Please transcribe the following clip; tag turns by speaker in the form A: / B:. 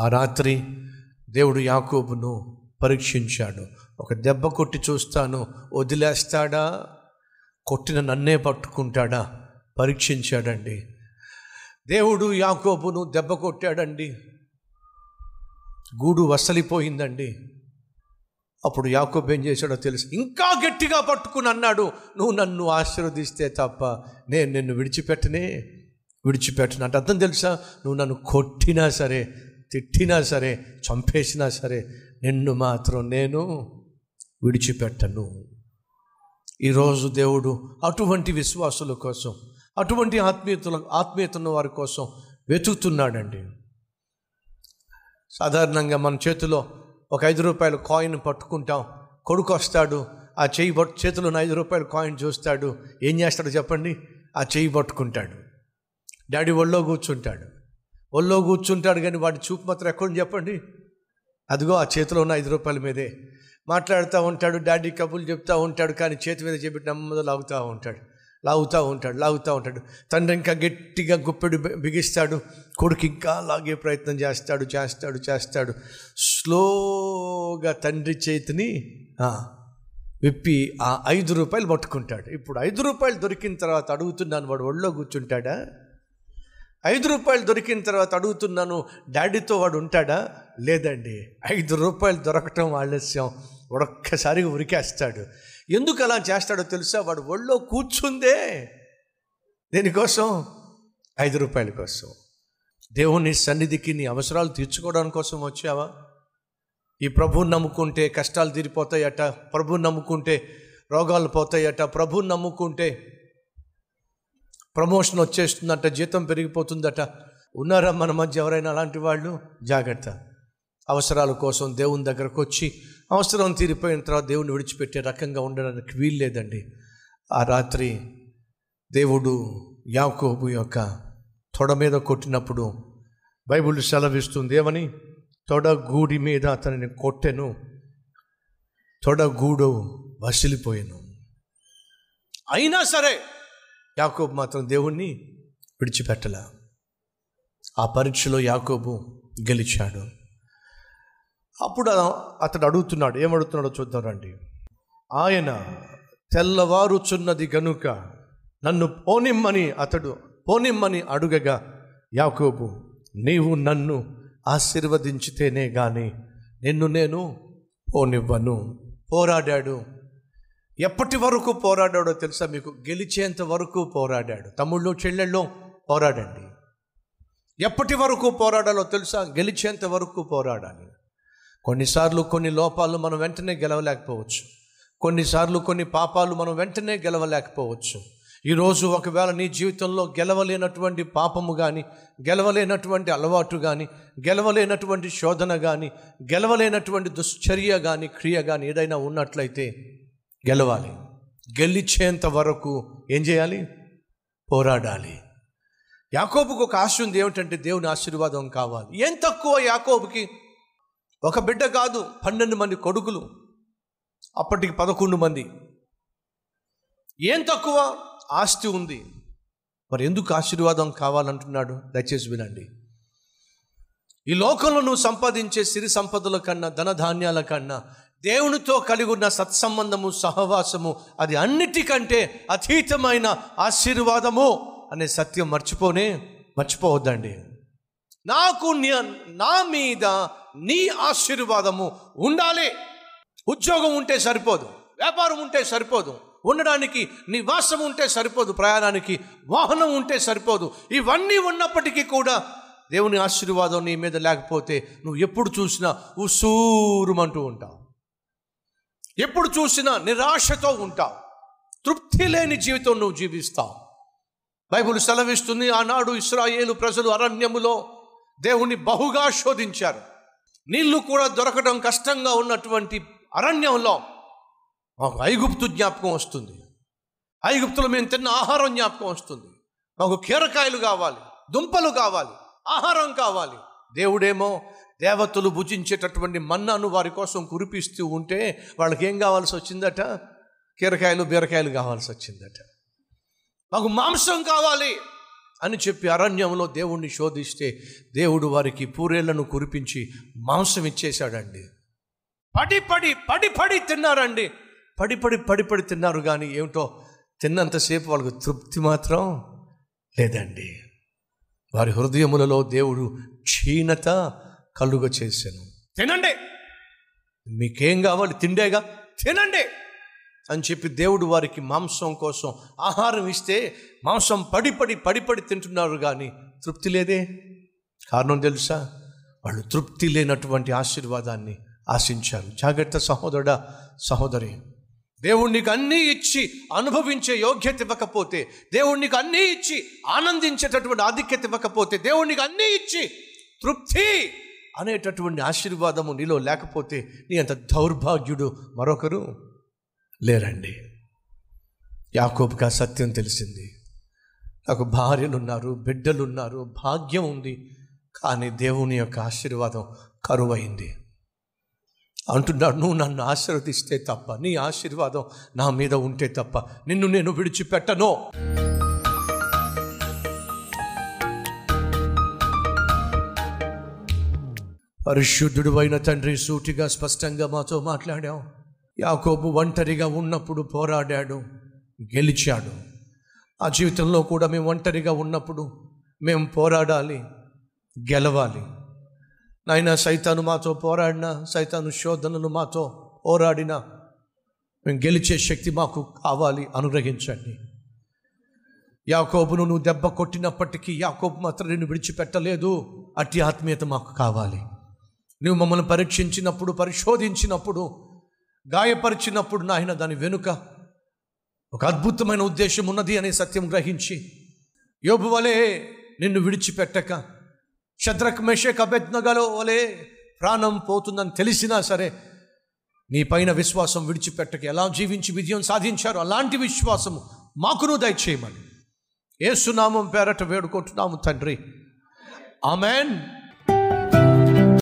A: ఆ రాత్రి దేవుడు యాకోబును పరీక్షించాడు. ఒక దెబ్బ కొట్టి చూస్తాను వదిలేస్తాడా? కొట్టిన నన్నే పట్టుకుంటాడా? పరీక్షించాడండి. దేవుడు యాకోబును దెబ్బ కొట్టాడండి. గూడు వసలిపోయిందండి. అప్పుడు యాకోబ్ ఏం చేశాడో తెలుసు. ఇంకా గట్టిగా పట్టుకుని అన్నాడు నువ్వు నన్ను ఆశీర్వదిస్తే తప్ప నేను నిన్ను విడిచిపెట్టనే విడిచిపెట్టను. అంటే అర్థం తెలుసా? నువ్వు నన్ను కొట్టినా సరే తిట్టినా సరే చంపేసినా సరే నిన్ను మాత్రం నేను విడిచిపెట్టను. ఈరోజు దేవుడు అటువంటి విశ్వాసుల కోసం అటువంటి ఆత్మీయతల ఆత్మీయత ఉన్న వారి కోసం వెతుకుతున్నాడండి. సాధారణంగా మన చేతిలో ఒక ఐదు రూపాయల కాయిన్ పట్టుకుంటాం కొడుకు వస్తాడు ఆ చేయి పట్టు చేతిలో ఉన్న ఐదు రూపాయల కాయిన్ చూస్తాడు ఏం చేస్తాడు చెప్పండి? ఆ చేయి పట్టుకుంటాడు. డాడీ ఒళ్ళో కూర్చుంటాడు. ఒళ్ళో కూర్చుంటాడు కానీ వాడి చూపు మాత్రం ఎక్కడ చెప్పండి? అదిగో ఆ చేతిలో ఉన్న ఐదు రూపాయల మీదే. మాట్లాడుతూ ఉంటాడు డాడీ కబుర్లు చెప్తూ ఉంటాడు కానీ చేతి మీద చెప్పి నెమ్మది లాగుతూ ఉంటాడు. లాగుతూ ఉంటాడు లాగుతూ ఉంటాడు. తండ్రి ఇంకా గట్టిగా గుప్పెడు బిగిస్తాడు. కొడుకు ఇంకా లాగే ప్రయత్నం చేస్తాడు చేస్తాడు చేస్తాడు. స్లోగా తండ్రి చేతిని విప్పి ఆ ఐదు రూపాయలు పట్టుకుంటాడు ఇప్పుడు ఐదు రూపాయలు దొరికిన తర్వాత అడుగుతున్నాను వాడు ఒళ్ళో కూర్చుంటాడా? ఐదు రూపాయలు దొరికిన తర్వాత అడుగుతున్నాను డాడీతో వాడు ఉంటాడా? లేదండి ఐదు రూపాయలు దొరకటం ఆలస్యం. ఒక్కసారిగా ఉరికేస్తాడు. ఎందుకు అలా చేస్తాడో తెలుసా? వాడు ఒళ్ళో కూర్చుందే. దేనికోసం? ఐదు రూపాయల కోసం. దేవుని సన్నిధికి నీ అవసరాలు తీర్చుకోవడం కోసం వచ్చావా? ఈ ప్రభువుని నమ్ముకుంటే కష్టాలు తీరిపోతాయట ప్రభువుని నమ్ముకుంటే రోగాలు పోతాయట ప్రభువుని నమ్ముకుంటే ప్రమోషన్ వచ్చేస్తుందట జీతం పెరిగిపోతుందట. ఉన్నారా మన మధ్య ఎవరైనా అలాంటి వాళ్ళు? జాగ్రత్త. అవసరాల కోసం దేవుని దగ్గరకు వచ్చి అవసరం తీరిపోయిన తర్వాత దేవుని విడిచిపెట్టే రకంగా ఉండడానికి వీలు లేదండి. ఆ రాత్రి దేవుడు యాకోబు యొక్క తొడ మీద కొట్టినప్పుడు బైబిల్ సెలవిస్తుంది ఏమని? తొడ గూడి మీద అతనిని కొట్టెను. తొడ గూడు వసిలిపోయాను. అయినా సరే యాకోబు మాత్రం దేవుణ్ణి విడిచిపెట్టల. ఆ పరీక్షలో యాకోబు గెలిచాడు. అప్పుడు అతడు అడుగుతున్నాడు ఏమడుగుతున్నాడో చూద్దాం రండి. ఆయన తెల్లవారుచున్నది గనుక నన్ను పోనిమ్మని అతడు పోనిమ్మని అడుగగా యాకోబు నీవు నన్ను ఆశీర్వదించితేనే కానీ నిన్ను నేను పోనివ్వను. పోరాడాడు. ఎప్పటి వరకు పోరాడాడో తెలుసా మీకు? గెలిచేంత వరకు పోరాడాడు. తమ్ముళ్ళు చెల్లెళ్ళు పోరాడండి. ఎప్పటి వరకు పోరాడాలో తెలుసా? గెలిచేంత వరకు పోరాడాలి. కొన్నిసార్లు కొన్ని లోపాలు మనం వెంటనే గెలవలేకపోవచ్చు. కొన్నిసార్లు కొన్ని పాపాలు మనం వెంటనే గెలవలేకపోవచ్చు. ఈరోజు ఒకవేళ నీ జీవితంలో గెలవలేనటువంటి పాపము కానీ గెలవలేనటువంటి అలవాటు కానీ గెలవలేనటువంటి శోధన కానీ గెలవలేనటువంటి దుశ్చర్య కానీ క్రియ కానీ ఏదైనా ఉన్నట్లయితే గెలవాలి. గెలిచేంత వరకు ఏం చేయాలి? పోరాడాలి. యాకోబుకు ఒక ఆశ ఉంది ఏమిటంటే దేవుని ఆశీర్వాదం కావాలి. ఏం తక్కువ యాకోబుకి? ఒక బిడ్డ కాదు పన్నెండు మంది కొడుకులు అప్పటికి పదకొండు మంది. ఏం తక్కువ? ఆస్తి ఉంది. మరి ఎందుకు ఆశీర్వాదం కావాలంటున్నాడు? దయచేసి వినండి. ఈ లోకంలో నువ్వు సంపాదించే సిరి సంపదల కన్నా ధనధాన్యాల కన్నా దేవునితో కలిగి ఉన్న సత్సంబంధము సహవాసము అది అన్నిటికంటే అతీతమైన ఆశీర్వాదము అనే సత్యం మర్చిపోనే మర్చిపోవద్దండి. నాకు నీ- నా మీద నీ ఆశీర్వాదము ఉండాలి. ఉద్యోగం ఉంటే సరిపోదు వ్యాపారం ఉంటే సరిపోదు ఉండడానికి నివాసం ఉంటే సరిపోదు ప్రయాణానికి వాహనం ఉంటే సరిపోదు. ఇవన్నీ ఉన్నప్పటికీ కూడా దేవుని ఆశీర్వాదం నీ మీద లేకపోతే నువ్వు ఎప్పుడు చూసినా ఉసూరుమంటూ ఉంటావు. ఎప్పుడు చూసినా నిరాశతో ఉంటావు. తృప్తి లేని జీవితం నువ్వు జీవిస్తావు. బైబుల్ సెలవిస్తుంది ఆనాడు ఇస్రాయేలు ప్రజలు అరణ్యములో దేవుణ్ణి బహుగా శోధించారు. నీళ్ళు కూడా దొరకడం కష్టంగా ఉన్నటువంటి అరణ్యంలో మాకు ఐగుప్తు జ్ఞాపకం వస్తుంది. ఐగుప్తులో మేము తిన్న ఆహారం జ్ఞాపకం వస్తుంది. మాకు కీరకాయలు కావాలి దుంపలు కావాలి ఆహారం కావాలి. దేవుడేమో దేవతలు భుజించేటటువంటి మన్నాను వారి కోసం కురిపిస్తూ ఉంటే వాళ్ళకి ఏం కావాల్సి వచ్చిందట? కీరకాయలు బీరకాయలు కావాల్సి వచ్చిందట. మాకు మాంసం కావాలి అని చెప్పి అరణ్యంలో దేవుణ్ణి శోధిస్తే దేవుడు వారికి పూరేళ్ళను కురిపించి మాంసం ఇచ్చేశాడండి. పడి పడి పడి పడి తిన్నారండి. పడి పడి పడి పడి తిన్నారు కానీ ఏమిటో తిన్నంతసేపు వాళ్ళకు తృప్తి మాత్రం లేదండి. వారి హృదయములలో దేవుడు క్షీణత కలుగ చేశాను. తినండి. మీకేం కావాలి? తిండేగా? తినండి. అని చెప్పి దేవుడు వారికి మాంసం కోసం ఆహారం ఇస్తే మాంసం పడి పడి పడి పడి తింటున్నారు కానీ తృప్తి లేదే. కారణం తెలుసా? వాళ్ళు తృప్తి లేనటువంటి ఆశీర్వాదాన్ని ఆశించారు. జాగ్రత్త సహోదరుడా సహోదరి. దేవుడు నీకు అన్నీ ఇచ్చి అనుభవించే యోగ్యత ఇవ్వకపోతే దేవుడు నీకు అన్నీ ఇచ్చి ఆనందించేటటువంటి ఆధిక్యత ఇవ్వకపోతే దేవుడు నీకు అన్నీ ఇచ్చి తృప్తి అనేటటువంటి ఆశీర్వాదము నీలో లేకపోతే నీ అంత దౌర్భాగ్యుడు మరొకరు లేరండి. యాకోబుకి ఆ సత్యం తెలిసింది. నాకు భార్యలు ఉన్నారు భాగ్యం ఉంది కానీ దేవుని యొక్క ఆశీర్వాదం కరువైంది. అంటున్నాడు నువ్వు నన్ను ఆశీర్వదిస్తే తప్ప నీ ఆశీర్వాదం నా మీద ఉంటే తప్ప నిన్ను నేను విడిచిపెట్టను. పరిశుద్ధుడు అయిన తండ్రి సూటిగా స్పష్టంగా మాతో మాట్లాడాం యాకోబు ఒంటరిగా ఉన్నప్పుడు పోరాడాడు గెలిచాడు. ఆ జీవితంలో కూడా మేము ఒంటరిగా ఉన్నప్పుడు మేము పోరాడాలి గెలవాలి. నాయన సైతాను మాతో పోరాడిన సైతాను శోధనలు మాతో పోరాడిన మేము గెలిచే శక్తి మాకు కావాలి అనుగ్రహించండి. యాకోబును నువ్వు దెబ్బ కొట్టినప్పటికీ యాకోబు మాత్రం నిన్ను విడిచిపెట్టలేదు అట్టి ఆత్మీయత మాకు కావాలి. నువ్వు మమ్మల్ని పరీక్షించినప్పుడు పరిశోధించినప్పుడు గాయపరిచినప్పుడు నాయన దాని వెనుక ఒక అద్భుతమైన ఉద్దేశం ఉన్నది అనే సత్యం గ్రహించి యోబు వలె నిన్ను విడిచిపెట్టక శత్రక్ మెషక్ అభెజ్ఞగలో వలె ప్రాణం పోతుందని తెలిసినా సరే నీ పైన విశ్వాసం విడిచిపెట్టక ఎలా జీవించి విజయం సాధించారు అలాంటి విశ్వాసము మాకును దయచేయమని. ఏసునామం పేరట వేడుకుంటున్నాము తండ్రి. ఆమెన్.